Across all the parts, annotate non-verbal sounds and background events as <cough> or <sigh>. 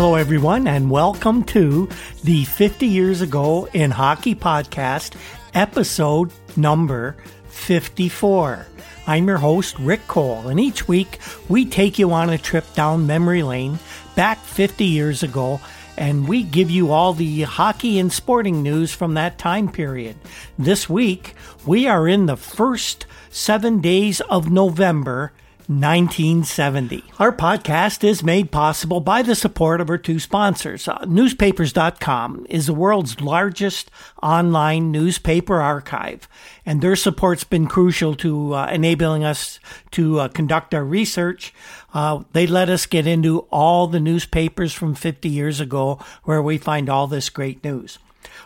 Hello, everyone, and welcome to the 50 Years Ago in Hockey podcast, episode number 54. I'm your host, Rick Cole, and each week we take you on a trip down memory lane back 50 years ago and we give you all the hockey and sporting news from that time period. This week, we are in the first seven days of November 1970. Our podcast is made possible by the support of our two sponsors. Uh, newspapers.com is the world's largest online newspaper archive, and their support's been crucial to uh, enabling us to uh, conduct our research. Uh, they let us get into all the newspapers from 50 years ago where we find all this great news.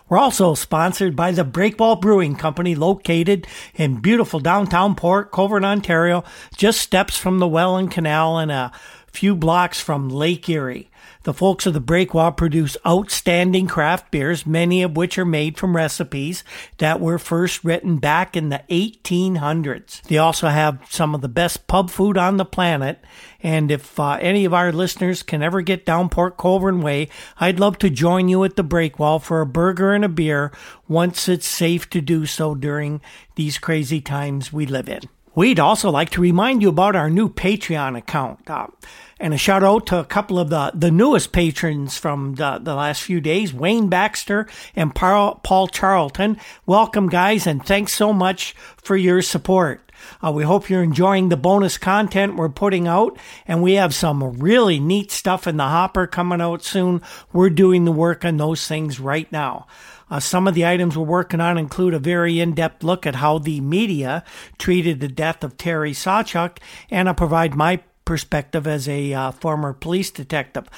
We're also sponsored by the Breakwall Brewing Company located in beautiful downtown Port Colborne, Ontario, just steps from the Welland Canal and a few blocks from Lake Erie. The folks of the Breakwall produce outstanding craft beers, many of which are made from recipes that were first written back in the 1800s. They also have some of the best pub food on the planet. And if uh, any of our listeners can ever get down Port Colborne Way, I'd love to join you at the Breakwall for a burger and a beer once it's safe to do so during these crazy times we live in. We'd also like to remind you about our new Patreon account. Uh, and a shout out to a couple of the, the newest patrons from the, the last few days, Wayne Baxter and Paul, Paul Charlton. Welcome, guys, and thanks so much for your support. Uh, we hope you're enjoying the bonus content we're putting out, and we have some really neat stuff in the hopper coming out soon. We're doing the work on those things right now. Uh, some of the items we're working on include a very in depth look at how the media treated the death of Terry Sawchuk, and I'll provide my perspective as a uh, former police detective.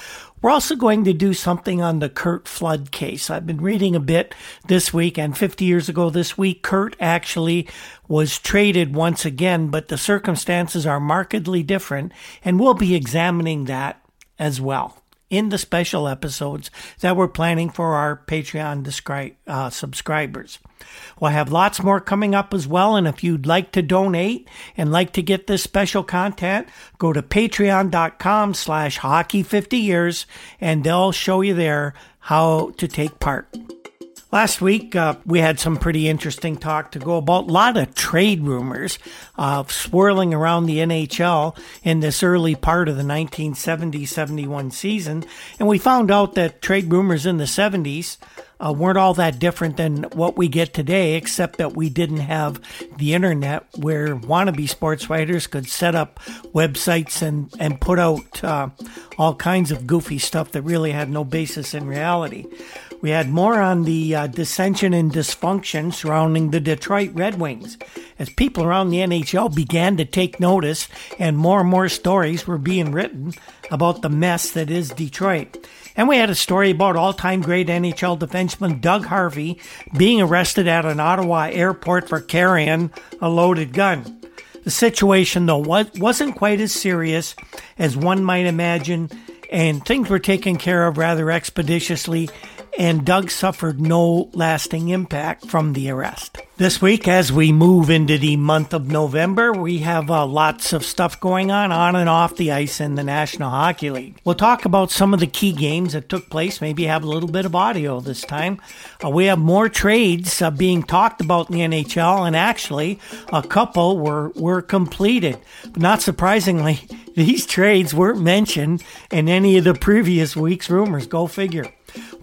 We're also going to do something on the Curt Flood case. I've been reading a bit this week, and 50 years ago this week, Curt actually was traded once again, but the circumstances are markedly different, and we'll be examining that as well in the special episodes that we're planning for our Patreon descri- uh, subscribers. We'll have lots more coming up as well. And if you'd like to donate and like to get this special content, go to patreon.com slash hockey 50 years and they'll show you there how to take part. Last week, uh, we had some pretty interesting talk to go about. A lot of trade rumors uh, swirling around the NHL in this early part of the 1970 71 season. And we found out that trade rumors in the 70s uh, weren't all that different than what we get today, except that we didn't have the internet where wannabe sports writers could set up websites and, and put out uh, all kinds of goofy stuff that really had no basis in reality. We had more on the uh, dissension and dysfunction surrounding the Detroit Red Wings as people around the NHL began to take notice and more and more stories were being written about the mess that is Detroit. And we had a story about all time great NHL defenseman Doug Harvey being arrested at an Ottawa airport for carrying a loaded gun. The situation, though, wasn't quite as serious as one might imagine, and things were taken care of rather expeditiously and Doug suffered no lasting impact from the arrest. This week, as we move into the month of November, we have uh, lots of stuff going on on and off the ice in the National Hockey League. We'll talk about some of the key games that took place, maybe have a little bit of audio this time. Uh, we have more trades uh, being talked about in the NHL, and actually, a couple were, were completed. But not surprisingly, <laughs> these trades weren't mentioned in any of the previous week's rumors. Go figure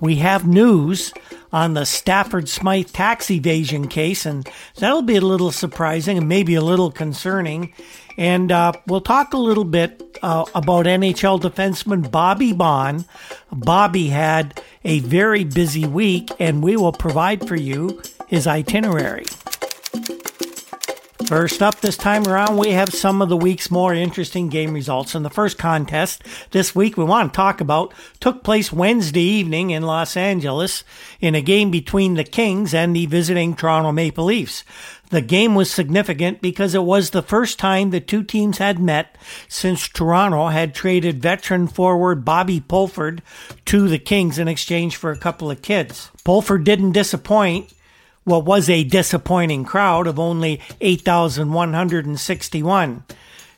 we have news on the Stafford Smythe tax evasion case, and that'll be a little surprising and maybe a little concerning. And uh, we'll talk a little bit uh, about NHL defenseman Bobby Baun. Bobby had a very busy week, and we will provide for you his itinerary. First up this time around, we have some of the week's more interesting game results. And the first contest this week we want to talk about took place Wednesday evening in Los Angeles in a game between the Kings and the visiting Toronto Maple Leafs. The game was significant because it was the first time the two teams had met since Toronto had traded veteran forward Bobby Pulford to the Kings in exchange for a couple of kids. Pulford didn't disappoint what was a disappointing crowd of only 8,161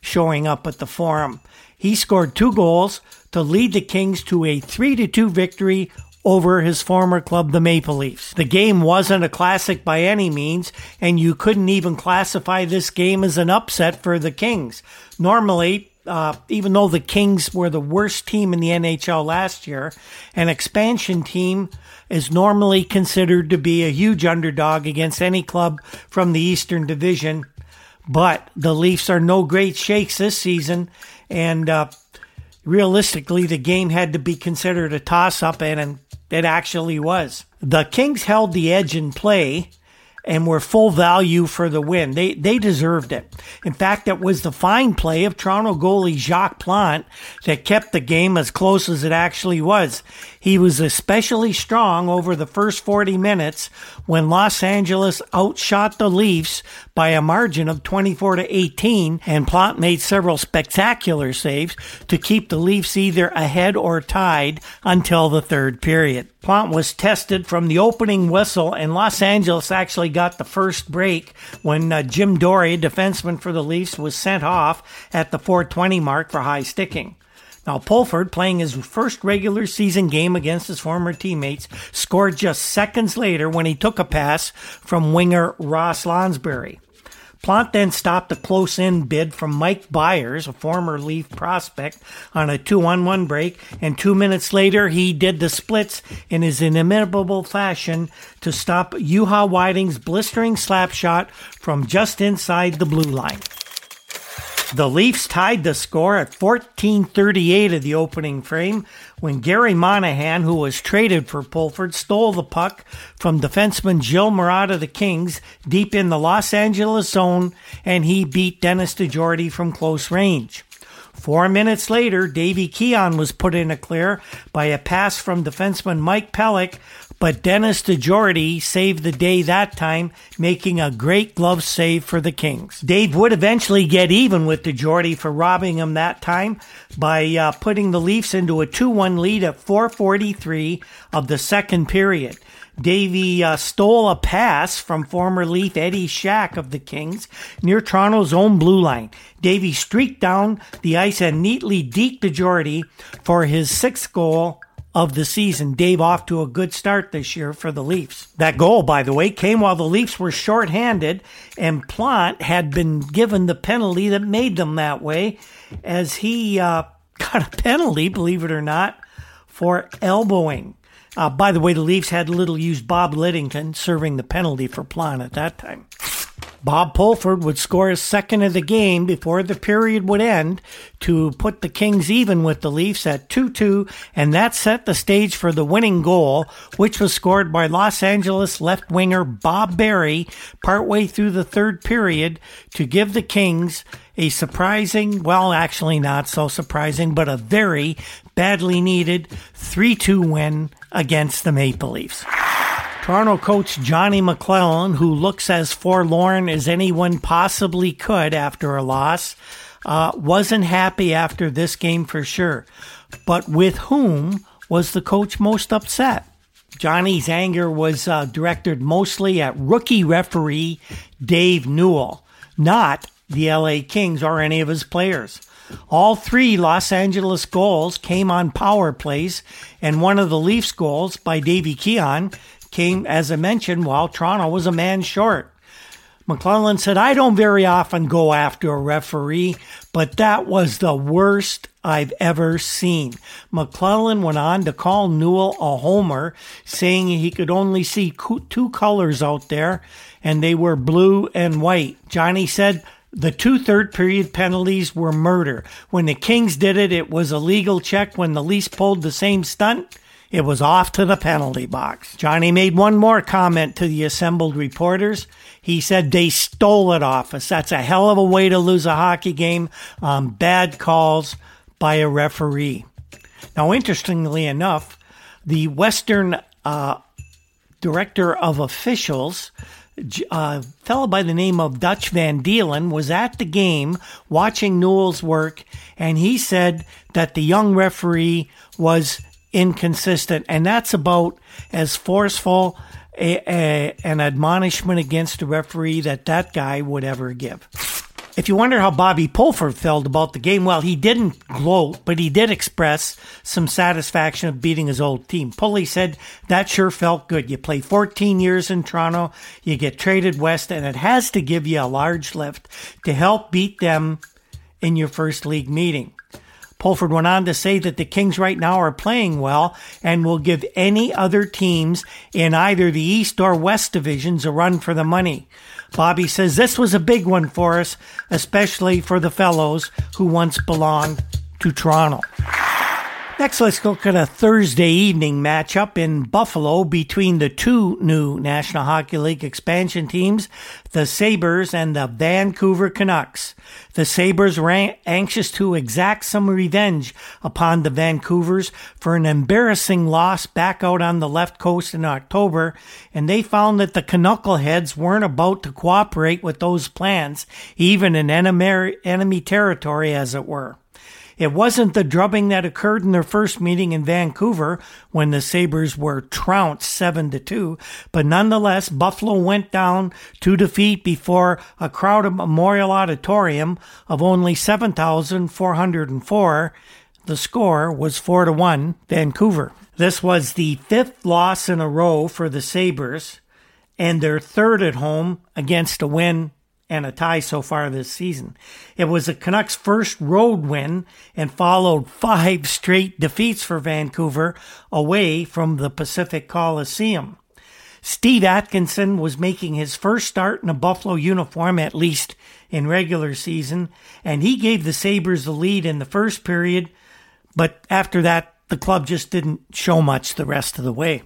showing up at the forum. He scored two goals to lead the Kings to a 3 2 victory over his former club, the Maple Leafs. The game wasn't a classic by any means, and you couldn't even classify this game as an upset for the Kings. Normally, uh, even though the Kings were the worst team in the NHL last year, an expansion team is normally considered to be a huge underdog against any club from the Eastern Division. But the Leafs are no great shakes this season, and uh, realistically, the game had to be considered a toss up, and it actually was. The Kings held the edge in play and were full value for the win. They they deserved it. In fact, it was the fine play of Toronto goalie Jacques Plante that kept the game as close as it actually was. He was especially strong over the first 40 minutes when Los Angeles outshot the Leafs by a margin of 24 to 18 and Plante made several spectacular saves to keep the Leafs either ahead or tied until the third period. Plante was tested from the opening whistle and Los Angeles actually got the first break when uh, Jim Dorey, defenseman for the Leafs, was sent off at the 420 mark for high sticking. Now, Pulford, playing his first regular season game against his former teammates, scored just seconds later when he took a pass from winger Ross Lonsberry. Plante then stopped a close in bid from Mike Byers, a former Leaf prospect, on a two on one break, and two minutes later he did the splits in his inimitable fashion to stop Juha Widing's blistering slap shot from just inside the blue line. The Leafs tied the score at 14:38 of the opening frame when Gary Monahan, who was traded for Pulford, stole the puck from defenseman Gilles Marotte of the Kings deep in the Los Angeles zone, and he beat Denis DeJordy from close range. Four minutes later, Davy Keon was put in a clear by a pass from defenseman Mike Pelyk, but Denis DeJordy saved the day that time, making a great glove save for the Kings. Dave would eventually get even with DeJordy for robbing him that time by uh, putting the Leafs into a 2-1 lead at 4:43 of the second period. Davey uh, stole a pass from former Leaf Eddie Shack of the Kings near Toronto's own blue line. Davey streaked down the ice and neatly deked DeJordy for his sixth goal of the season. Dave off to a good start this year for the Leafs. That goal, by the way, came while the Leafs were shorthanded and Plante had been given the penalty that made them that way as he uh, <laughs> got a penalty, believe it or not, for elbowing. Uh, by the way, the Leafs had little used Bob Liddington serving the penalty for Plante at that time. Bob Pulford would score his second of the game before the period would end to put the Kings even with the Leafs at 2 2, and that set the stage for the winning goal, which was scored by Los Angeles left winger Bob Berry partway through the third period to give the Kings a surprising, well, actually not so surprising, but a very badly needed 3 2 win against the Maple Leafs. Toronto coach Johnny McLellan, who looks as forlorn as anyone possibly could after a loss, uh, wasn't happy after this game for sure. But with whom was the coach most upset? Johnny's anger was uh, directed mostly at rookie referee Dave Newell, not the LA Kings or any of his players. All three Los Angeles goals came on power plays, and one of the Leafs goals by Davy Keon came, as I mentioned, while Toronto was a man short. McLellan said, I don't very often go after a referee, but that was the worst I've ever seen. McLellan went on to call Newell a homer, saying he could only see two colors out there, and they were blue and white. Johnny said, the two third period penalties were murder. When the Kings did it, it was a legal check. When the Leafs pulled the same stunt, it was off to the penalty box. Johnny made one more comment to the assembled reporters. He said they stole it off us. That's a hell of a way to lose a hockey game on bad calls by a referee. Now, interestingly enough, the Western uh, director of officials, a fellow by the name of Dutch Van Deelen, was at the game watching Newell's work, and he said that the young referee was inconsistent, and that's about as forceful a, a, an admonishment against a referee that that guy would ever give. If you wonder how Bobby Pulford felt about the game, well, he didn't gloat, but he did express some satisfaction of beating his old team. Pulley said that sure felt good. You play 14 years in Toronto, you get traded west, and it has to give you a large lift to help beat them in your first league meeting. Pulford went on to say that the Kings right now are playing well and will give any other teams in either the East or West divisions a run for the money. Bobby says this was a big one for us, especially for the fellows who once belonged to Toronto. Next, let's look at a Thursday evening matchup in Buffalo between the two new National Hockey League expansion teams, the Sabres and the Vancouver Canucks. The Sabres were anxious to exact some revenge upon the Vancouvers for an embarrassing loss back out on the left coast in October, and they found that the Knuckleheads weren't about to cooperate with those plans, even in enemy territory, as it were. It wasn't the drubbing that occurred in their first meeting in Vancouver when the Sabres were trounced 7 to 2, but nonetheless, Buffalo went down to defeat before a crowd crowded Memorial Auditorium of only 7,404. The score was 4 to 1 Vancouver. This was the fifth loss in a row for the Sabres and their third at home against a win and a tie so far this season. It was the Canucks' first road win and followed <laughs> five straight defeats for Vancouver away from the Pacific Coliseum. Steve Atkinson was making his first start in a Buffalo uniform, at least in regular season, and he gave the Sabres the lead in the first period, but after that, the club just didn't show much the rest of the way.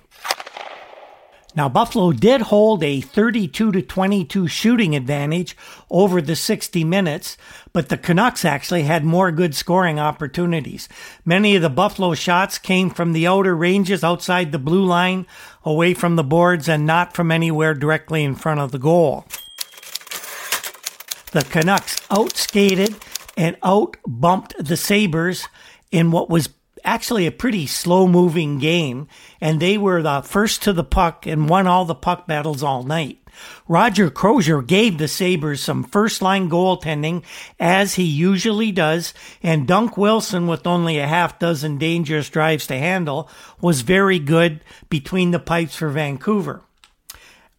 Now, Buffalo did hold a 32 to 22 shooting advantage over the 60 minutes, but the Canucks actually had more good scoring opportunities. Many of the Buffalo shots came from the outer ranges outside the blue line, away from the boards, and not from anywhere directly in front of the goal. The Canucks outskated and outbumped the Sabres in what was actually a pretty slow moving game, and they were the first to the puck and won all the puck battles all night. Roger Crozier gave the Sabres some first line goaltending, as he usually does, and Dunc Wilson, with only a half dozen dangerous drives to handle, was very good between the pipes for Vancouver.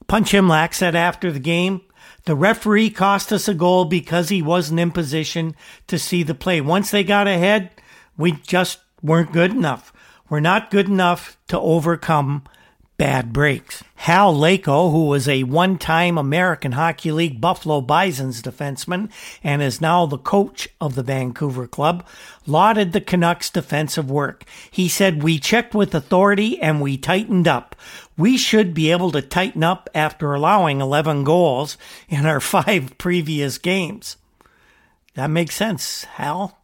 Punch Imlach said after the game, the referee cost us a goal because he wasn't in position to see the play. Once they got ahead, we just weren't good enough. We're not good enough to overcome bad breaks. Hal Laycoe, who was a one time American Hockey League Buffalo Bisons defenseman and is now the coach of the Vancouver club, lauded the Canucks' defensive work. He said, We checked with authority and we tightened up. We should be able to tighten up after allowing 11 goals in our <laughs> five previous games. That makes sense, Hal.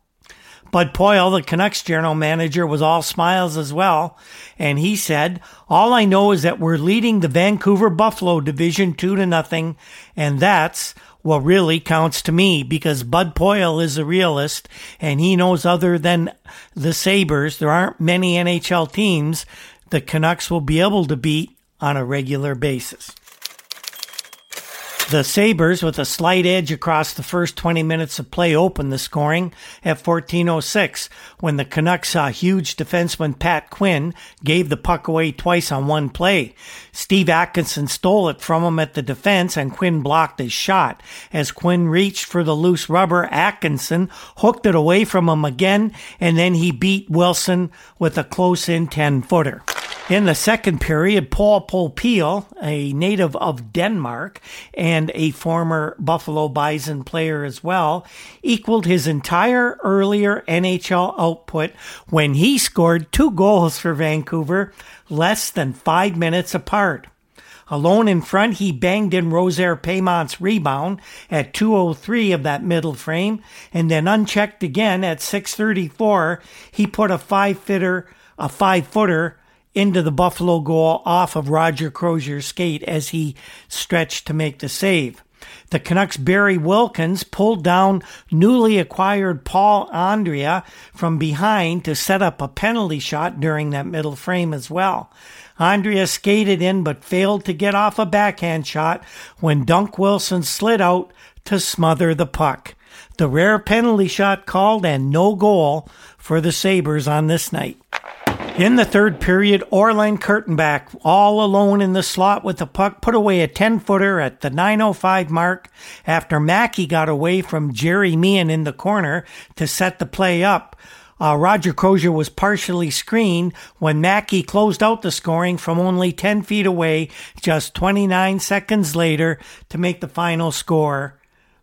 Bud Poile, the Canucks general manager, was all smiles as well. And he said, all I know is that we're leading the Vancouver Buffalo division two to nothing. And that's what really counts to me because Bud Poile is a realist and he knows other than the Sabres, there aren't many NHL teams the Canucks will be able to beat on a regular basis. The Sabres, with a slight edge across the first 20 minutes of play, opened the scoring at 14.06 when the Canucks saw huge defenseman Pat Quinn gave the puck away twice on one play. Steve Atkinson stole it from him at the defense and Quinn blocked his shot. As Quinn reached for the loose rubber, Atkinson hooked it away from him again and then he beat Wilson with a close in 10 footer. In the second period, Paul Popiel, a native of Denmark and a former Buffalo Bison player as well, equaled his entire earlier NHL output when he scored two goals for Vancouver less than five minutes apart. Alone in front, he banged in Rosaire Paiement's rebound at 203 of that middle frame, and then unchecked again at 634, he put a five footer, a five footer into the Buffalo goal off of Roger Crozier's skate as he stretched to make the save. The Canucks' Barry Wilkins pulled down newly acquired Paul Andrea from behind to set up a penalty shot during that middle frame as well. Andrea skated in but failed to get off a backhand shot when Dunc Wilson slid out to smother the puck. The rare penalty shot called and no goal for the Sabres on this night. In the third period, Orland Kurtenbach, all alone in the slot with the puck, put away a 10 footer at the 9.05 mark after Maki got away from Gerry Meehan in the corner to set the play up. Uh, Roger Crozier was partially screened when Maki closed out the scoring from only 10 feet away just 29 seconds later to make the final score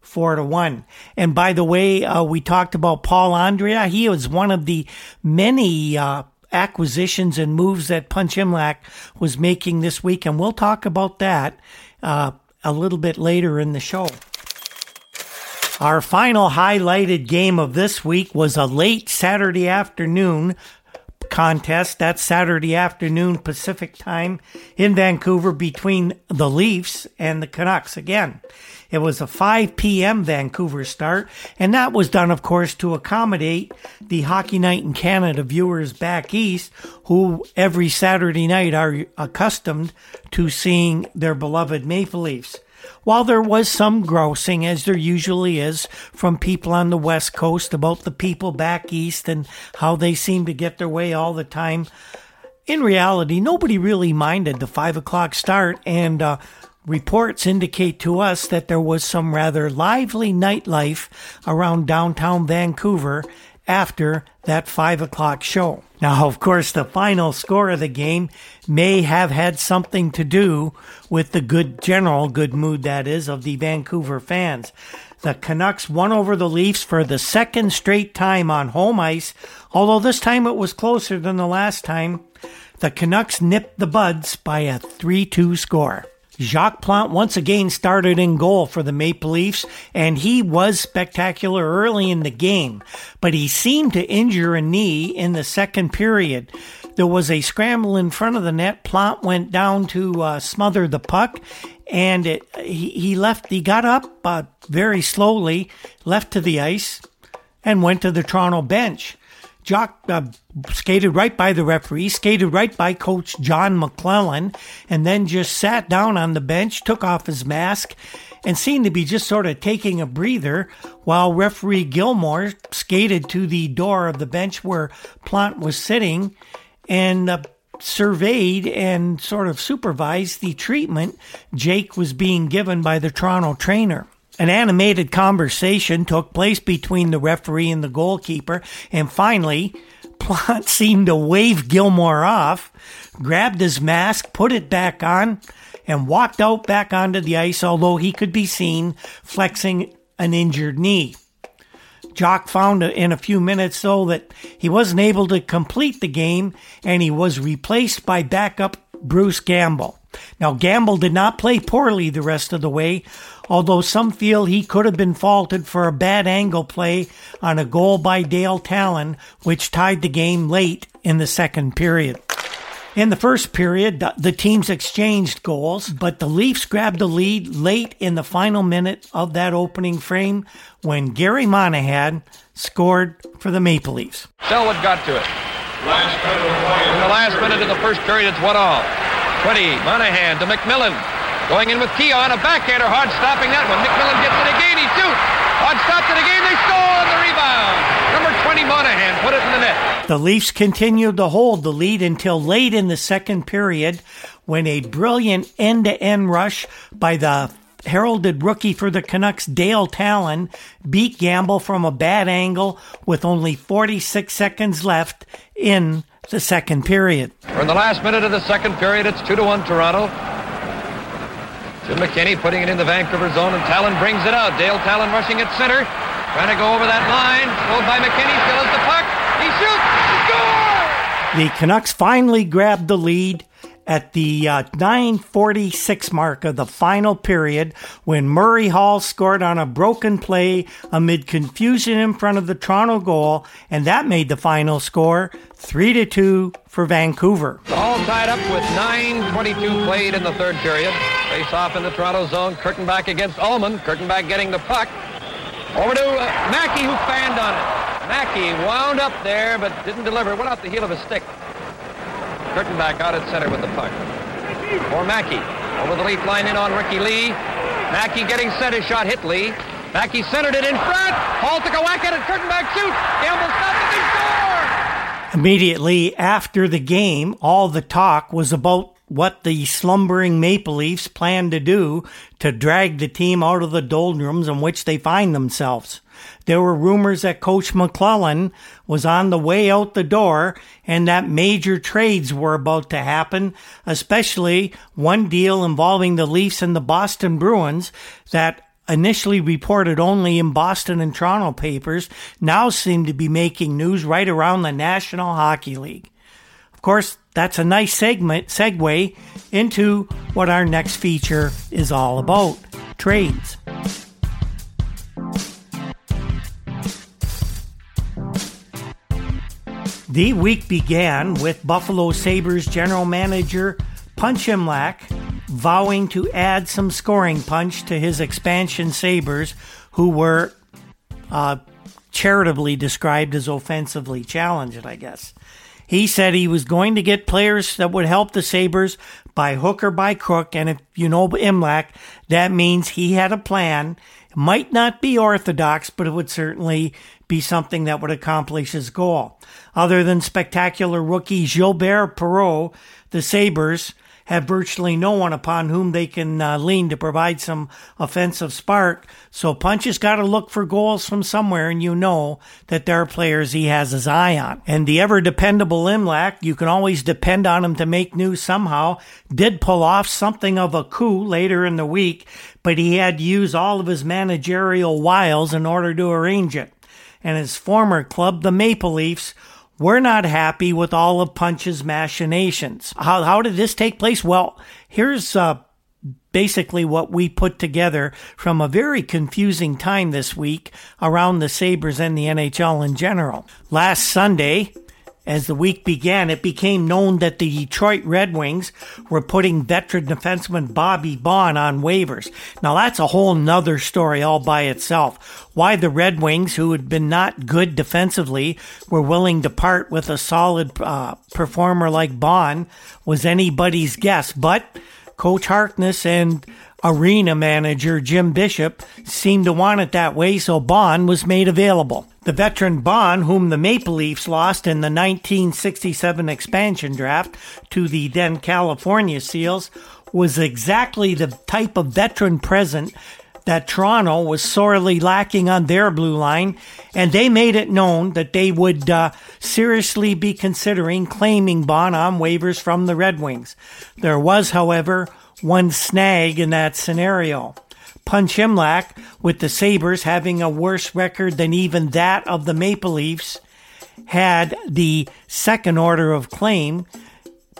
four to one. And by the way, uh, we talked about Paul Andrea. He was one of the many uh, acquisitions and moves that Punch Imlach was making this week, and we'll talk about that uh, a little bit later in the show. Our final highlighted game of this week was a late Saturday afternoon contest. That's Saturday afternoon Pacific time in Vancouver between the Leafs and the Canucks again. It was a 5 p.m. Vancouver start, and that was done, of course, to accommodate the Hockey Night in Canada viewers back east who every Saturday night are accustomed to seeing their beloved Maple Leafs. While there was some grousing, as there usually is, from people on the West Coast about the people back east and how they seem to get their way all the time, in reality, nobody really minded the five o'clock start, and uh, Reports indicate to us that there was some rather lively nightlife around downtown Vancouver after that five o'clock show. Now, of course, the final score of the game may have had something to do with the good general good mood that is of the Vancouver fans. The Canucks won over the Leafs for the second straight time on home ice, although this time it was closer than the last time. The Canucks nipped the Buds by a 3 2 score. Jacques Plante once again started in goal for the Maple Leafs, and he was spectacular early in the game, but he seemed to injure a knee in the second period. There was a scramble in front of the net. Plante went down to uh, smother the puck, and it, he, he left. He got up uh, very slowly, left to the ice, and went to the Toronto bench. Jock uh, skated right by the referee, skated right by Coach John McLellan, and then just sat down on the bench, took off his mask, and seemed to be just sort of taking a breather while referee Gilmore skated to the door of the bench where Plante was sitting and uh, surveyed and sort of supervised the treatment Jake was being given by the Toronto trainer. An animated conversation took place between the referee and the goalkeeper, and finally, Plante <laughs> seemed to wave Gilmore off, grabbed his mask, put it back on, and walked out back onto the ice, although he could be seen flexing an injured knee. Jock found in a few minutes, though, that he wasn't able to complete the game, and he was replaced by backup Bruce Gamble. Now, Gamble did not play poorly the rest of the way, although some feel he could have been faulted for a bad angle play on a goal by Dale Tallon, which tied the game late in the second period. In the first period, the teams exchanged goals, but the Leafs grabbed the lead late in the final minute of that opening frame when Gary Monahan scored for the Maple Leafs. Selwood got to it. In the last minute of the first period, it's one all. 20, Monahan to McMillan. Going in with Keon, a backhander, hard stopping that one. McMillan gets it again, he shoots. Hard stopped it again, they score on the rebound. Number 20, Monahan, put it in the net. The Leafs continued to hold the lead until late in the second period when a brilliant end-to-end rush by the heralded rookie for the Canucks, Dale Tallon, beat Gamble from a bad angle with only 46 seconds left in the second period. We're in the last minute of the second period. It's 2 to 1 Toronto. Jim McKenny putting it in the Vancouver zone, and Tallon brings it out. Dale Tallon rushing at center, trying to go over that line. Slowed by McKenny, still has the puck. He shoots, score! The Canucks finally grabbed the lead at the uh, 946 mark of the final period when Murray Hall scored on a broken play amid confusion in front of the Toronto goal, and that made the final score 3 to 2 for Vancouver. All tied up with 9.22 played in the third period. Face off in the Toronto zone. Kurtenbach against Ullman. back getting the puck. Over to uh, Maki who fanned on it. Maki wound up there but didn't deliver. Went off the heel of his stick. Kurtenbach out at center with the puck. For Maki. Over the leaf line in on Ricky Ley. Maki getting center shot hit Ley. Maki centered it in front. Hall took a whack at it. Kurtenbach shoots. Gamble stops it. They score! Immediately after the game, all the talk was about what the slumbering Maple Leafs plan to do to drag the team out of the doldrums in which they find themselves. There were rumors that Coach McLellan was on the way out the door and that major trades were about to happen, especially one deal involving the Leafs and the Boston Bruins that initially reported only in Boston and Toronto papers now seem to be making news right around the National Hockey League. Of course, that's a nice segment segue into what our next feature is all about trades. The week began with Buffalo Sabres general manager Punch Imlach vowing to add some scoring punch to his expansion Sabres, who were uh, charitably described as offensively challenged, I guess. He said he was going to get players that would help the Sabres by hook or by crook. And if you know Imlach, that means he had a plan. It might not be orthodox, but it would certainly be something that would accomplish his goal. Other than spectacular rookie Gilbert Perreault, the Sabres have virtually no one upon whom they can uh, lean to provide some offensive spark. So Punch has got to look for goals from somewhere, and you know that there are players he has his eye on. And the ever dependable Imlach, you can always depend on him to make news somehow, did pull off something of a coup later in the week, but he had to use all of his managerial wiles in order to arrange it. And his former club, the Maple Leafs, we're not happy with all of Punch's machinations. How, how did this take place? Well, here's uh, basically what we put together from a very confusing time this week around the Sabres and the NHL in general. Last Sunday, as the week began, it became known that the Detroit Red Wings were putting veteran defenseman Bobby Baun on waivers. Now that's a whole nother story all by itself. Why the Red Wings, who had been not good defensively, were willing to part with a solid uh, performer like Baun was anybody's guess. But Coach Harkness and arena manager Jim Bishop seemed to want it that way, so Baun was made available. The veteran Baun, whom the Maple Leafs lost in the 1967 expansion draft to the then California Seals, was exactly the type of veteran present that Toronto was sorely lacking on their blue line, and they made it known that they would uh, seriously be considering claiming Bonham waivers from the Red Wings. There was, however, one snag in that scenario. Punch Imlach, with the Sabres having a worse record than even that of the Maple Leafs, had the second order of claim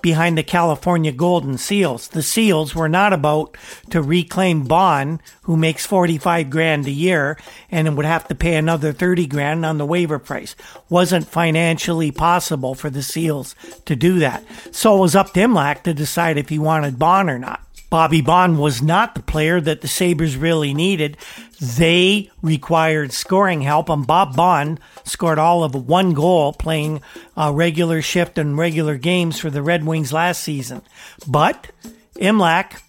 behind the California Golden Seals. The Seals were not about to reclaim Baun, who makes 45 grand a year and would have to pay another 30 grand on the waiver price. Wasn't financially possible for the Seals to do that. So it was up to Imlach to decide if he wanted Baun or not. Bobby Baun was not the player that the Sabres really needed. They required scoring help, and Bob Baun scored all of one goal playing a regular shift and regular games for the Red Wings last season. But Imlach,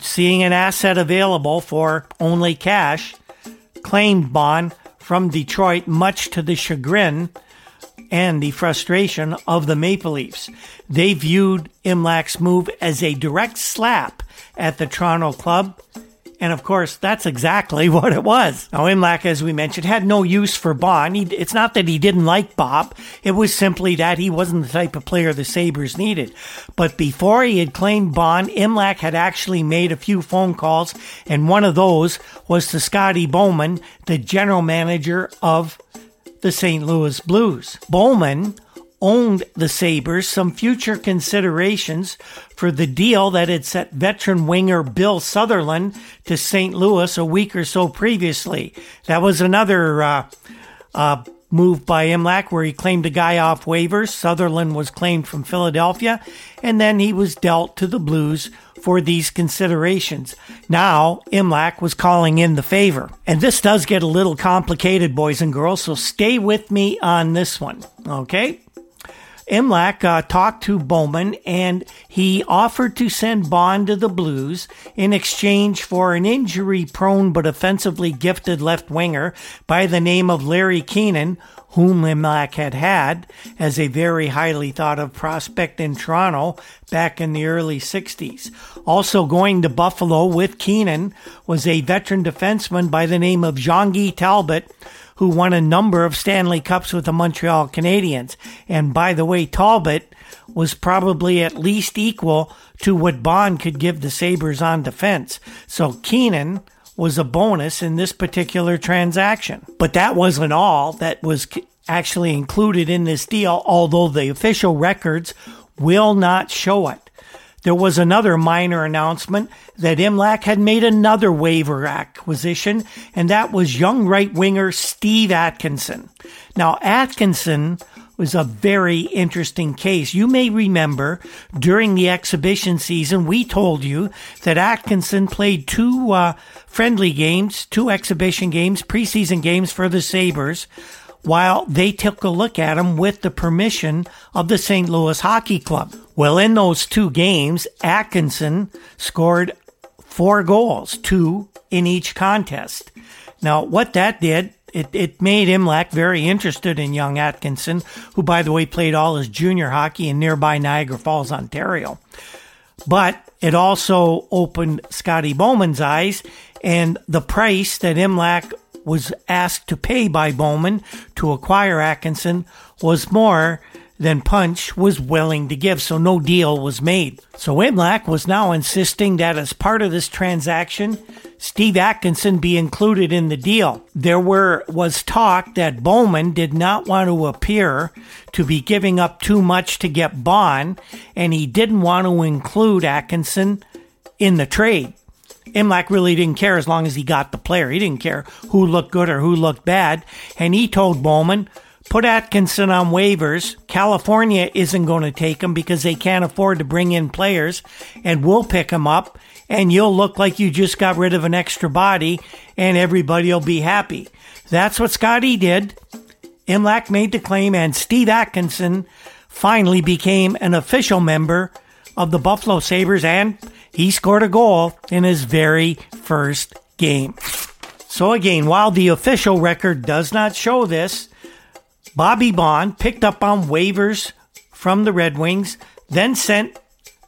seeing an asset available for only cash, claimed Baun from Detroit, much to the chagrin and the frustration of the Maple Leafs. They viewed Imlach's move as a direct slap at the Toronto club. And of course, that's exactly <laughs> what it was. Now, Imlach, as we mentioned, had no use for Baun. He, it's not that he didn't like Bob. It was simply that he wasn't the type of player the Sabres needed. But before he had claimed Baun, Imlach had actually made a few phone calls, and one of those was to Scotty Bowman, the general manager of the St. Louis Blues. Bowman owned the Sabres some future considerations for the deal that had set veteran winger Bill Sutherland to St. Louis a week or so previously. That was another uh, uh, move by Imlach where he claimed a guy off waivers. Sutherland was claimed from Philadelphia, and then he was dealt to the Blues for these considerations. Now, Imlach was calling in the favor. And this does get a little complicated, boys and girls, so stay with me on this one, okay? Imlach uh, talked to Bowman and he offered to send Baun to the Blues in exchange for an injury prone but offensively gifted left winger by the name of Larry Keenan, whom Imlach had had as a very highly thought of prospect in Toronto back in the early 60s. Also going to Buffalo with Keenan was a veteran defenseman by the name of Jean-Guy Talbot, who won a number of Stanley Cups with the Montreal Canadiens. And by the way, Talbot was probably at least equal to what Baun could give the Sabres on defense. So Keenan was a bonus in this particular transaction. But that wasn't all that was actually included in this deal, although the official records will not show it. There was another minor announcement that Imlach had made another waiver acquisition, and that was young right winger Steve Atkinson. Now, Atkinson was a very interesting case. You may remember during the exhibition season, we told you that Atkinson played two uh, friendly games, two exhibition games, preseason games for the Sabres while they took a look at him with the permission of the St. Louis Hockey Club. Well, in those two games, Atkinson scored four goals, two in each contest. Now, what that did, it, it made Imlach very interested in young Atkinson, who, by the way, played all his junior hockey in nearby Niagara Falls, Ontario. But it also opened Scotty Bowman's eyes, and the price that Imlach was asked to pay by Bowman to acquire Atkinson was more than Punch was willing to give, so no deal was made. So Imlach was now insisting that as part of this transaction, Steve Atkinson be included in the deal. There were was talk that Bowman did not want to appear to be giving up too much to get Baun, and he didn't want to include Atkinson in the trade. Imlach really didn't care as long as he got the player. He didn't care who looked good or who looked bad. And he told Bowman, put Atkinson on waivers. California isn't going to take him because they can't afford to bring in players, and we'll pick him up. And you'll look like you just got rid of an extra body, and everybody will be happy. That's what Scotty did. Imlach made the claim, and Steve Atkinson finally became an official member of the Buffalo Sabres, and he scored a goal in his very first game. So, again, while the official record does not show this, Bobby Baun picked up on waivers from the Red Wings, then sent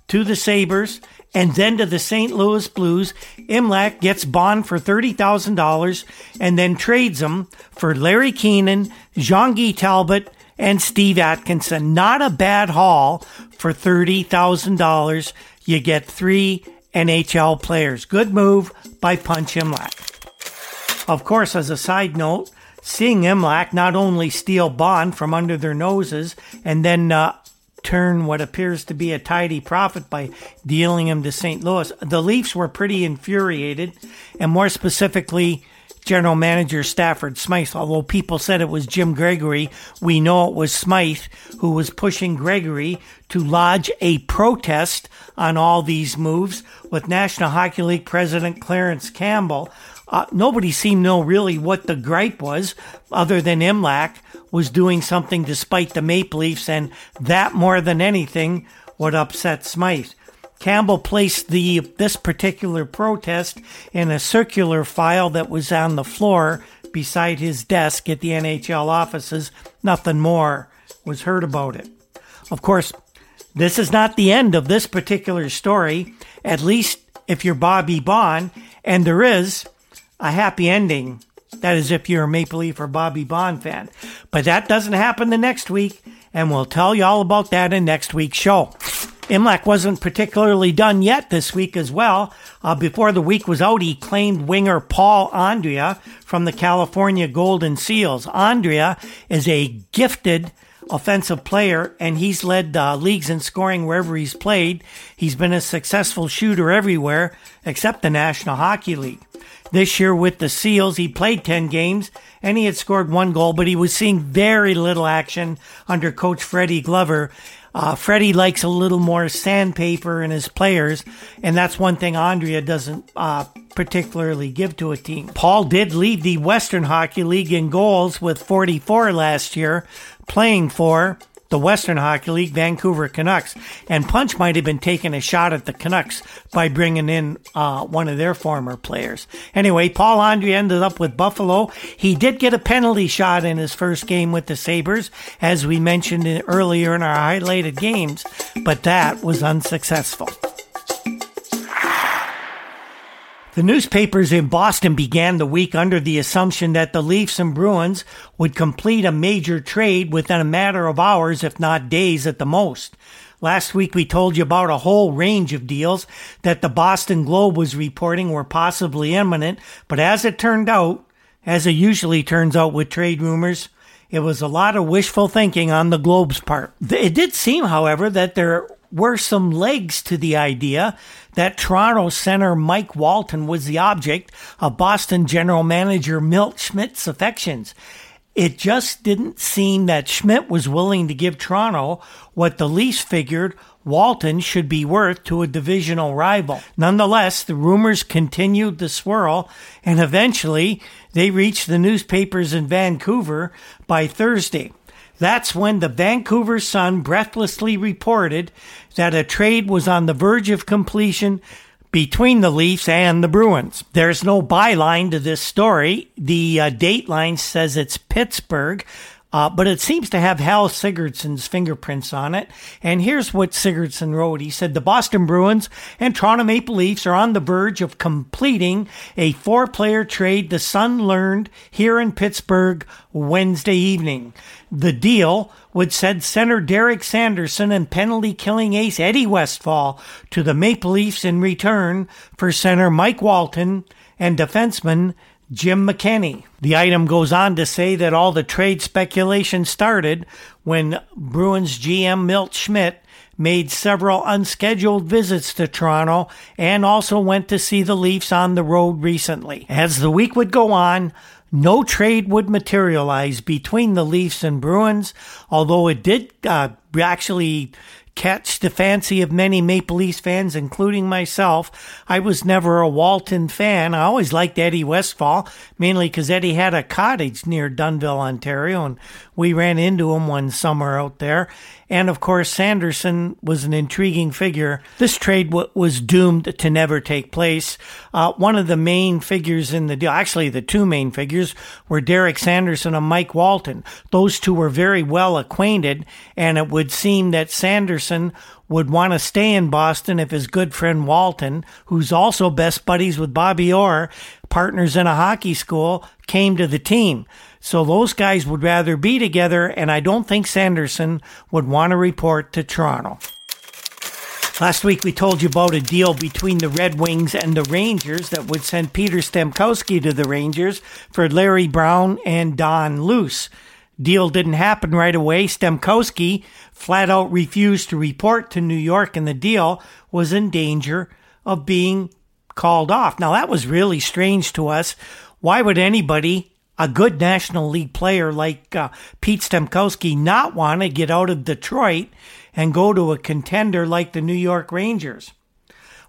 to the Sabres, and then to the St. Louis Blues. Imlach gets Baun for $30,000 and then trades him for Larry Keenan, Jean Guy Talbot, and Steve Atkinson. Not a bad haul for $30,000. You get three NHL players. Good move by Punch Imlach. Of course, as a side note, seeing Imlach not only steal Baun from under their noses and then uh, turn what appears to be a tidy profit by dealing him to St. Louis, the Leafs were pretty infuriated, and more specifically, general manager Stafford Smythe. Although people said it was Jim Gregory, we know it was Smythe who was pushing Gregory to lodge a protest on all these moves with National Hockey League President Clarence Campbell. Uh, nobody seemed to know really what the gripe was, other than Imlach was doing something despite the Maple Leafs, and that more than anything would upset Smythe. Campbell placed the this particular protest in a circular file that was on the floor beside his desk at the NHL offices. Nothing more was heard about it. Of course, this is not the end of this particular story, at least if you're Bobby Baun, and there is a happy ending. That is if you're a Maple Leaf or Bobby Baun fan. But that doesn't happen the next week, and we'll tell you all about that in next week's show. Imlach wasn't particularly done yet this week as well. Uh, before the week was out, he claimed winger Paul Andrea from the California Golden Seals. Andrea is a gifted offensive player, and he's led uh, leagues in scoring wherever he's played. He's been a successful shooter everywhere except the National Hockey League. This year with the Seals, he played 10 games and he had scored one goal, but he was seeing very little action under coach Freddie Glover. Uh, Freddie likes a little more sandpaper in his players, and that's one thing Andrea doesn't uh, particularly give to a team. Paul did lead the Western Hockey League in goals with 44 last year, playing for the Western Hockey League, Vancouver Canucks. And Punch might have been taking a shot at the Canucks by bringing in uh, one of their former players. Anyway, Paul Andre ended up with Buffalo. He did get a penalty shot in his first game with the Sabres, as we mentioned earlier in our highlighted games, but that was unsuccessful. The newspapers in Boston began the week under the assumption that the Leafs and Bruins would complete a major trade within a matter of hours, if not days at the most. Last week we told you about a whole range of deals that the Boston Globe was reporting were possibly imminent, but as it turned out, as it usually turns out with trade rumors, it was a lot of wishful thinking on the Globe's part. It did seem, however, that there were some legs to the idea that Toronto center Mike Walton was the object of Boston general manager Milt Schmidt's affections. It just didn't seem that Schmidt was willing to give Toronto what the Leafs figured Walton should be worth to a divisional rival. Nonetheless, the rumors continued to swirl, and eventually they reached the newspapers in Vancouver by Thursday. That's when the Vancouver Sun breathlessly reported that a trade was on the verge of completion between the Leafs and the Bruins. There's no byline to this story. The uh, dateline says it's Pittsburgh, uh, but it seems to have Hal Sigurdsson's fingerprints on it. And here's what Sigurdsson wrote. He said, the Boston Bruins and Toronto Maple Leafs are on the verge of completing a four player trade the Sun learned here in Pittsburgh Wednesday evening. The deal would send center Derek Sanderson and penalty killing ace Eddie Westfall to the Maple Leafs in return for center Mike Walton and defenseman Jim McKenny. The item goes on to say that all the trade speculation started when Bruins GM Milt Schmidt made several unscheduled visits to Toronto and also went to see the Leafs on the road recently. As the week would go on, no trade would materialize between the Leafs and Bruins, although it did uh, actually catch the fancy of many Maple Leafs fans, including myself. I was never a Walton fan. I always liked Eddie Westfall, mainly because Eddie had a cottage near Dunnville, Ontario, and we ran into him one summer out there. And of course, Sanderson was an intriguing figure. This trade w- was doomed to never take place. Uh, one of the main figures in the deal, actually, the two main figures were Derek Sanderson and Mike Walton. Those two were very well acquainted, and it would seem that Sanderson would want to stay in Boston if his good friend Walton, who's also best buddies with Bobby Orr, partners in a hockey school, came to the team. So those guys would rather be together, and I don't think Sanderson would want to report to Toronto. Last week we told you about a deal between the Red Wings and the Rangers that would send Peter Stemkowski to the Rangers for Larry Brown and Don Luce. Deal didn't happen right away. Stemkowski flat out refused to report to New York, and the deal was in danger of being called off. Now, that was really strange to us. Why would anybody a good National League player like uh, Pete Stemkowski not want to get out of Detroit and go to a contender like the New York Rangers?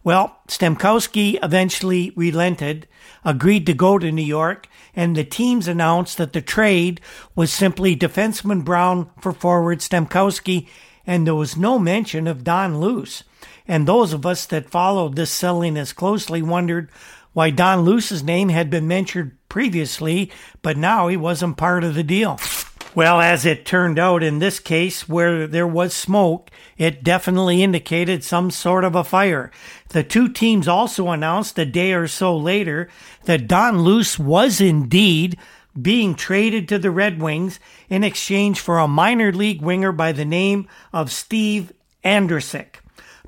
Well, Stemkowski eventually relented, agreed to go to New York, and the teams announced that the trade was simply defenseman Brown for forward Stemkowski, and there was no mention of Don Luce. And those of us that followed this selling as closely wondered why Don Luce's name had been mentioned previously, but now he wasn't part of the deal. Well, as it turned out in this case, where there was smoke, it definitely indicated some sort of a fire. The two teams also announced a day or so later that Don Luce was indeed being traded to the Red Wings in exchange for a minor league winger by the name of Steve Andrascik.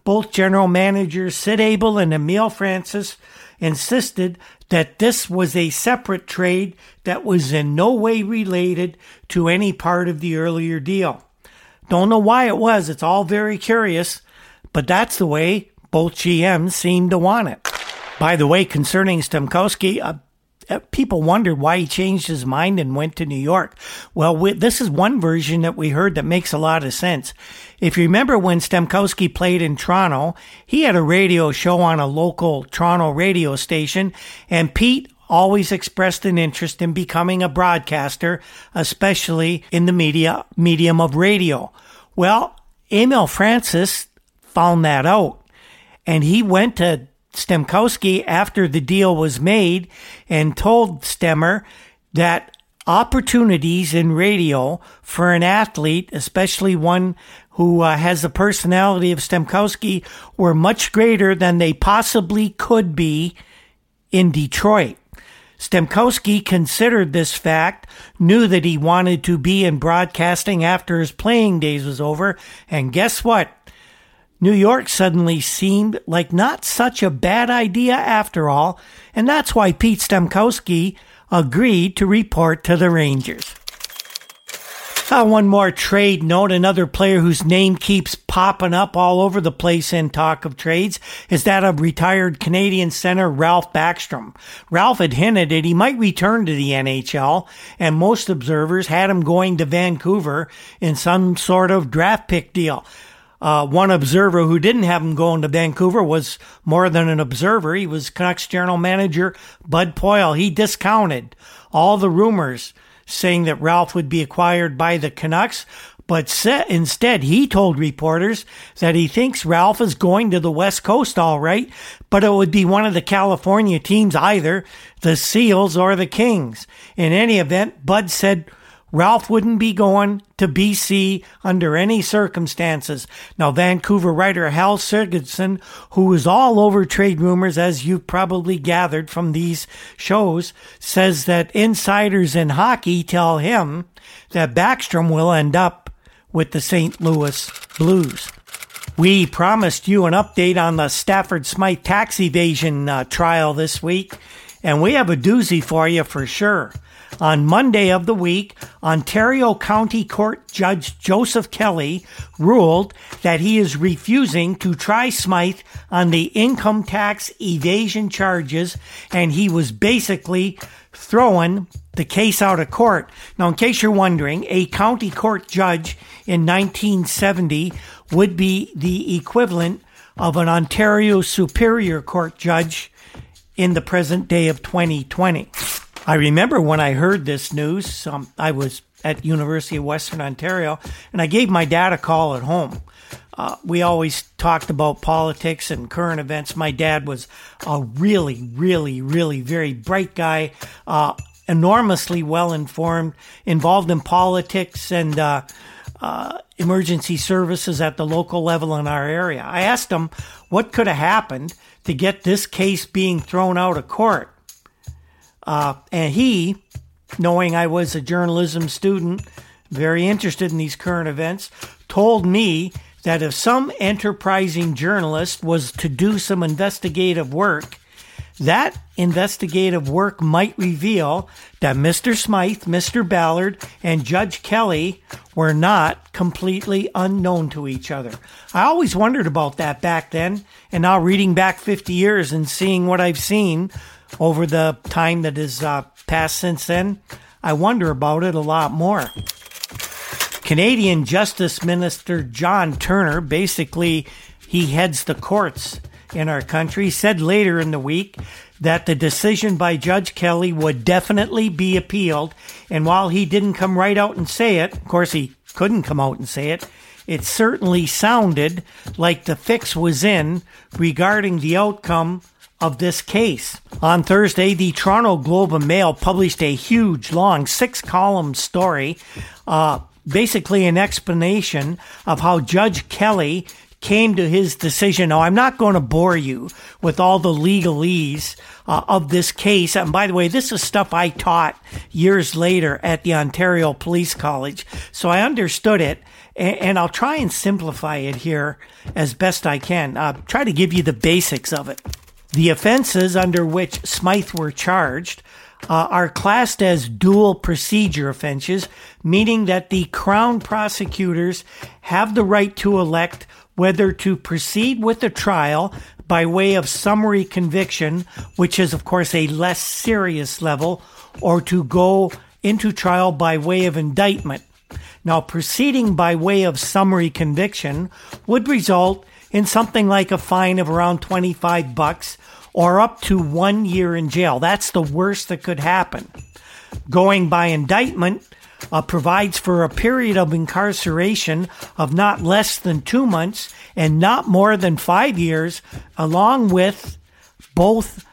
Both general managers Sid Abel and Emile Francis insisted that this was a separate trade that was in no way related to any part of the earlier deal. Don't know why it was, it's all very curious, but that's the way both GMs seemed to want it. By the way, concerning Stemkowski, uh, Uh, people wondered why he changed his mind and went to New York. Well, we, this is one version that we heard that makes a lot of sense. If you remember when Stemkowski played in Toronto, he had a radio show on a local Toronto radio station, and Pete always expressed an interest in becoming a broadcaster, especially in the media medium of radio. Well, Emile Francis found that out and he went to Stemkowski after the deal was made and told Stemmer that opportunities in radio for an athlete, especially one who uh, has the personality of Stemkowski, were much greater than they possibly could be in Detroit. Stemkowski considered this fact, knew that he wanted to be in broadcasting after his playing days was over, and guess what? New York suddenly seemed like not such a bad idea after all, and that's why Pete Stemkowski agreed to report to the Rangers. Uh, one more trade note. Another player whose name keeps popping up all over the place in talk of trades is that of retired Canadian center Ralph Backstrom. Ralph had hinted that he might return to the NHL, and most observers had him going to Vancouver in some sort of draft pick deal. Uh, one observer who didn't have him going to Vancouver was more than an observer. He was Canucks general manager Bud Poile. He discounted all the rumors saying that Ralph would be acquired by the Canucks, but instead he told reporters that he thinks Ralph is going to the West Coast all right, but it would be one of the California teams, either the Seals or the Kings. In any event, Bud said Ralph wouldn't be going to BC under any circumstances. Now, Vancouver writer Hal Sigurdsson, who is all over trade rumors, as you've probably gathered from these shows, says that insiders in hockey tell him that Backstrom will end up with the St. Louis Blues. We promised you an update on the Stafford Smythe tax evasion uh, trial this week, and we have a doozy for you for sure. On Monday of the week, Ontario County Court Judge Joseph Kelly ruled that he is refusing to try Smythe on the income tax evasion charges, and he was basically throwing the case out of court. Now, in case you're wondering, a county court judge in 1970 would be the equivalent of an Ontario Superior Court judge in the present day of 2020. I remember when I heard this news, um, I was at University of Western Ontario, and I gave my dad a call at home. Uh, we always talked about politics and current events. My dad was a really, really, really very bright guy, uh, enormously well informed, involved in politics and uh, uh, emergency services at the local level in our area. I asked him what could have happened to get this case being thrown out of court. Uh, and he, knowing I was a journalism student, very interested in these current events, told me that if some enterprising journalist was to do some investigative work, that investigative work might reveal that Mr. Smythe, Mr. Ballard, and Judge Kelly were not completely unknown to each other. I always wondered about that back then, and now reading back 50 years and seeing what I've seen over the time that has uh, passed since then, I wonder about it a lot more. Canadian Justice Minister John Turner, basically, he heads the courts in our country, said later in the week that the decision by Judge Kelly would definitely be appealed. And while he didn't come right out and say it, of course, he couldn't come out and say it, it certainly sounded like the fix was in regarding the outcome of this case. On Thursday, the Toronto Globe and Mail published a huge, long, six column story, uh, basically an explanation of how Judge Kelly came to his decision. Now, I'm not going to bore you with all the legalese uh, of this case. And by the way, this is stuff I taught years later at the Ontario Police College. So I understood it. And, I'll try and simplify it here as best I can. Uh, try to give you the basics of it. The offenses under which Smythe were charged uh, are classed as dual procedure offenses, meaning that the Crown prosecutors have the right to elect whether to proceed with the trial by way of summary conviction, which is, of course, a less serious level, or to go into trial by way of indictment. Now, proceeding by way of summary conviction would result in something like a fine of around 25 bucks or up to one year in jail. That's the worst that could happen. Going by indictment uh, provides for a period of incarceration of not less than two months and not more than five years, along with both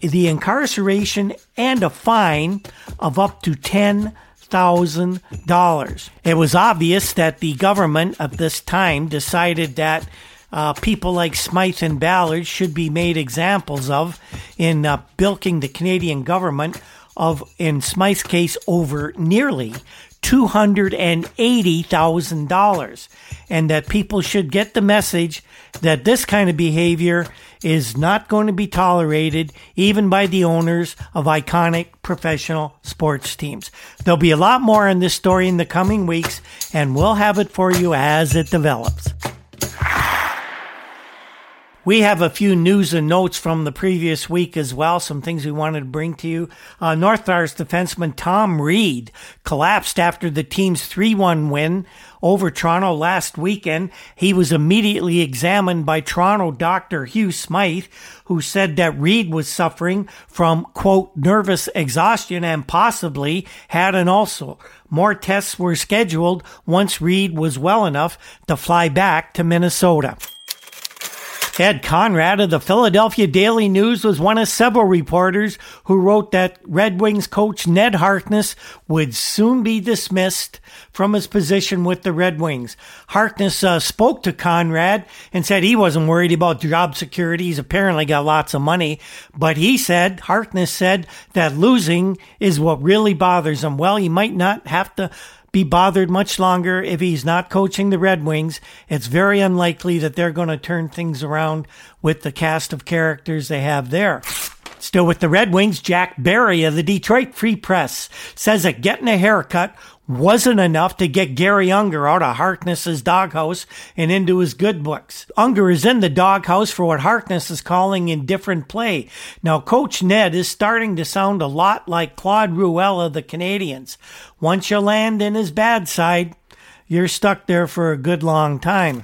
the incarceration and a fine of up to ten thousand dollars. It was obvious that the government at this time decided that uh, people like Smythe and Ballard should be made examples of in uh, bilking the Canadian government of, in Smythe's case, over nearly $280,000. And that people should get the message that this kind of behavior is not going to be tolerated even by the owners of iconic professional sports teams. There'll be a lot more on this story in the coming weeks, and we'll have it for you as it develops. We have a few news and notes from the previous week as well, some things we wanted to bring to you. Uh, North Stars defenseman Tom Reid collapsed after the team's 3-1 win over Toronto last weekend. He was immediately examined by Toronto doctor Hugh Smythe, who said that Reid was suffering from, quote, nervous exhaustion and possibly had an ulcer. More tests were scheduled once Reid was well enough to fly back to Minnesota. Ed Conrad of the Philadelphia Daily News was one of several reporters who wrote that Red Wings coach Ned Harkness would soon be dismissed from his position with the Red Wings. Harkness uh, spoke to Conrad and said he wasn't worried about job security. He's apparently got lots of money, but he said, Harkness said that losing is what really bothers him. Well, he might not have to be bothered much longer if he's not coaching the Red Wings. It's very unlikely that they're going to turn things around with the cast of characters they have there. Still with the Red Wings, Jack Berry of the Detroit Free Press says that getting a haircut wasn't enough to get Garry Unger out of Harkness's doghouse and into his good books. Unger is in the doghouse for what Harkness is calling indifferent play. Now, Coach Ned is starting to sound a lot like Claude Ruel of the Canadiens. Once you land in his bad side, you're stuck there for a good long time.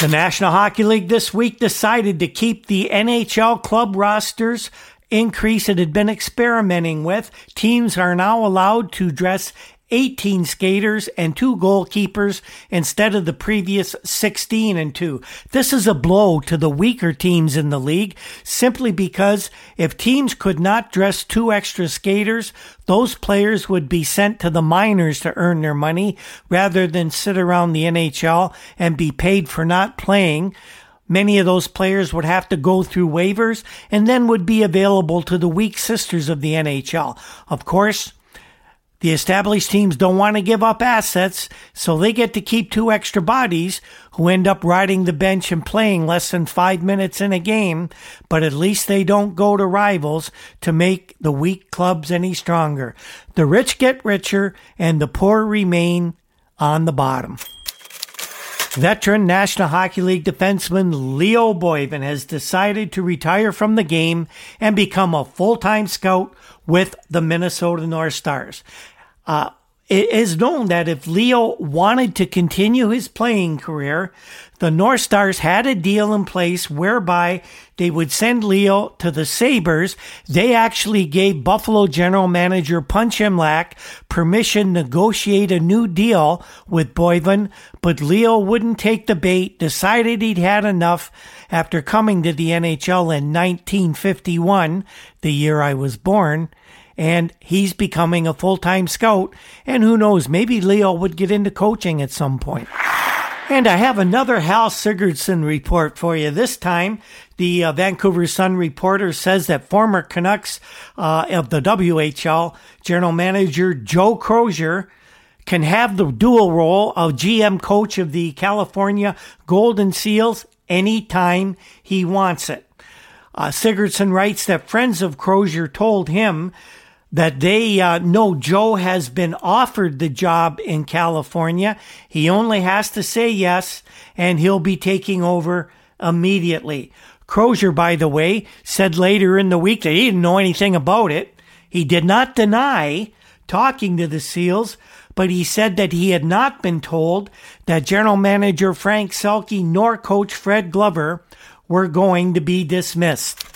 The National Hockey League this week decided to keep the NHL club rosters increase it had been experimenting with. Teams are now allowed to dress 18 skaters and two goalkeepers instead of the previous 16 and two. This is a blow to the weaker teams in the league simply because if teams could not dress two extra skaters, those players would be sent to the minors to earn their money rather than sit around the NHL and be paid for not playing. Many of those players would have to go through waivers and then would be available to the weak sisters of the NHL. Of course, the established teams don't want to give up assets, so they get to keep two extra bodies who end up riding the bench and playing less than five minutes in a game, but at least they don't go to rivals to make the weak clubs any stronger. The rich get richer and the poor remain on the bottom. Veteran National Hockey League defenseman Leo Boivin has decided to retire from the game and become a full-time scout with the Minnesota North Stars. Uh, it is known that if Leo wanted to continue his playing career, the North Stars had a deal in place whereby they would send Leo to the Sabres. They actually gave Buffalo general manager Punch Imlach permission to negotiate a new deal with Boivin, but Leo wouldn't take the bait, decided he'd had enough after coming to the NHL in 1951, the year I was born and he's becoming a full time scout. And who knows, maybe Leo would get into coaching at some point. And I have another Hal Sigurdsson report for you. This time, the uh, Vancouver Sun reporter says that former Canucks uh, of the WHL general manager Joe Crozier can have the dual role of GM coach of the California Golden Seals anytime he wants it. Uh, Sigurdsson writes that friends of Crozier told him that they uh, know Joe has been offered the job in California. He only has to say yes, and he'll be taking over immediately. Crozier, by the way, said later in the week that he didn't know anything about it. He did not deny talking to the Seals, but he said that he had not been told that General Manager Frank Selke nor Coach Fred Glover were going to be dismissed.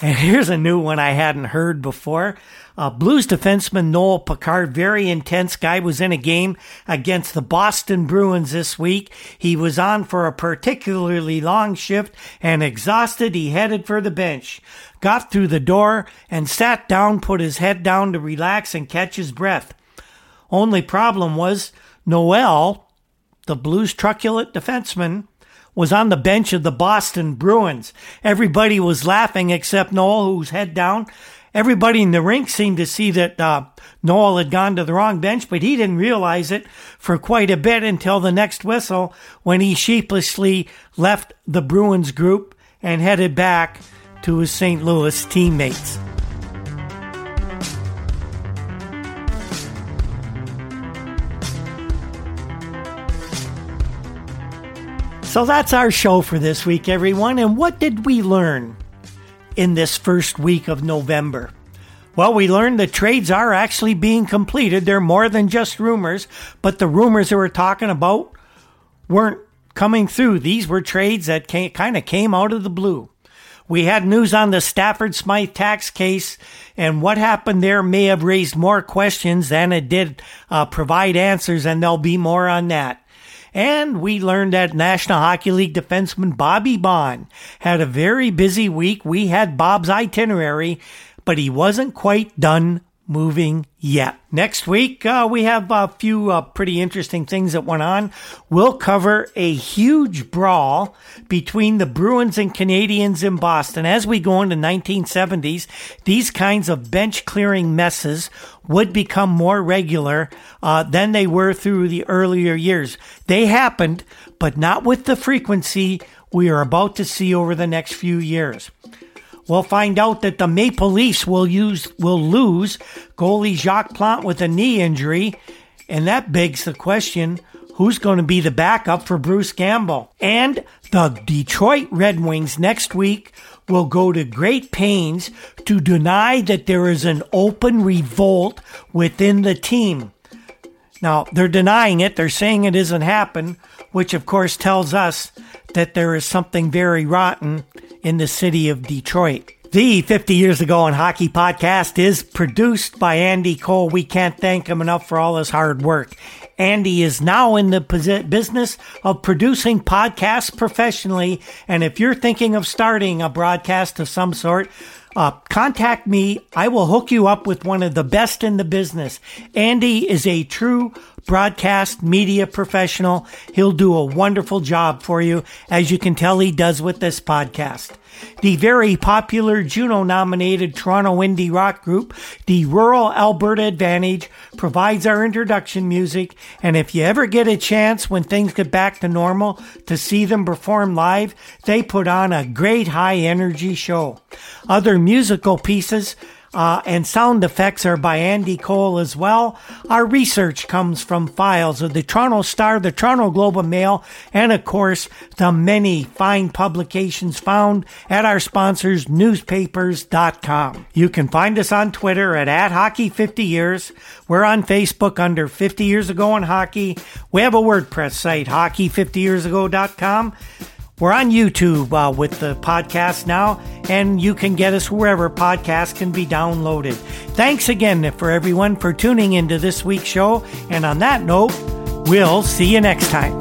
And <laughs> here's a new one I hadn't heard before. Uh, Blues defenseman Noel Picard, very intense guy, was in a game against the Boston Bruins this week. He was on for a particularly long shift and exhausted. He headed for the bench, got through the door and sat down, put his head down to relax and catch his breath. Only problem was Noel, the Blues truculent defenseman, was on the bench of the Boston Bruins. Everybody was laughing except Noel, whose head down. Everybody in the rink seemed to see that uh, Noel had gone to the wrong bench, but he didn't realize it for quite a bit until the next whistle when he sheepishly left the Bruins group and headed back to his St. Louis teammates. So that's our show for this week, everyone. And what did we learn in this first week of November? Well, we learned that trades are actually being completed. They're more than just rumors, but the rumors that we're talking about weren't coming through. These were trades that kind of came out of the blue. We had news on the Stafford Smythe tax case, and what happened there may have raised more questions than it did uh, provide answers, and there'll be more on that. And we learned that National Hockey League defenseman Bobby Baun had a very busy week. We had Bob's itinerary, but he wasn't quite done moving yet. Next week, uh, we have a few uh, pretty interesting things that went on. We'll cover a huge brawl between the Bruins and Canadiens in Boston. As we go into 1970s, these kinds of bench clearing messes would become more regular uh, than they were through the earlier years. They happened, but not with the frequency we are about to see over the next few years. We'll find out that the Maple Leafs will use will lose goalie Jacques Plante with a knee injury, and that begs the question: Who's going to be the backup for Bruce Gamble? And the Detroit Red Wings next week will go to great pains to deny that there is an open revolt within the team. Now, they're denying it. They're saying it isn't happened, which of course tells us that there is something very rotten in the city of Detroit. The 50 Years Ago in Hockey podcast is produced by Andy Cole. We can't thank him enough for all his hard work. Andy is now in the business of producing podcasts professionally. And if you're thinking of starting a broadcast of some sort, uh, contact me. I will hook you up with one of the best in the business. Andy is a true broadcast media professional. He'll do a wonderful job for you, as you can tell he does with this podcast. The very popular Juno nominated Toronto indie rock group, the Rural Alberta Advantage, provides our introduction music. And if you ever get a chance when things get back to normal to see them perform live, they put on a great high energy show. Other musical pieces uh, and sound effects are by Andy Cole as well. Our research comes from files of the Toronto Star, the Toronto Globe and Mail, and of course, the many fine publications found at our sponsors, newspapers.com. You can find us on Twitter at, at Hockey50 Years. We're on Facebook under 50 Years Ago in Hockey. We have a WordPress site, hockey50yearsago.com. We're on YouTube uh, with the podcast now, and you can get us wherever podcasts can be downloaded. Thanks again for everyone for tuning into this week's show. And on that note, we'll see you next time.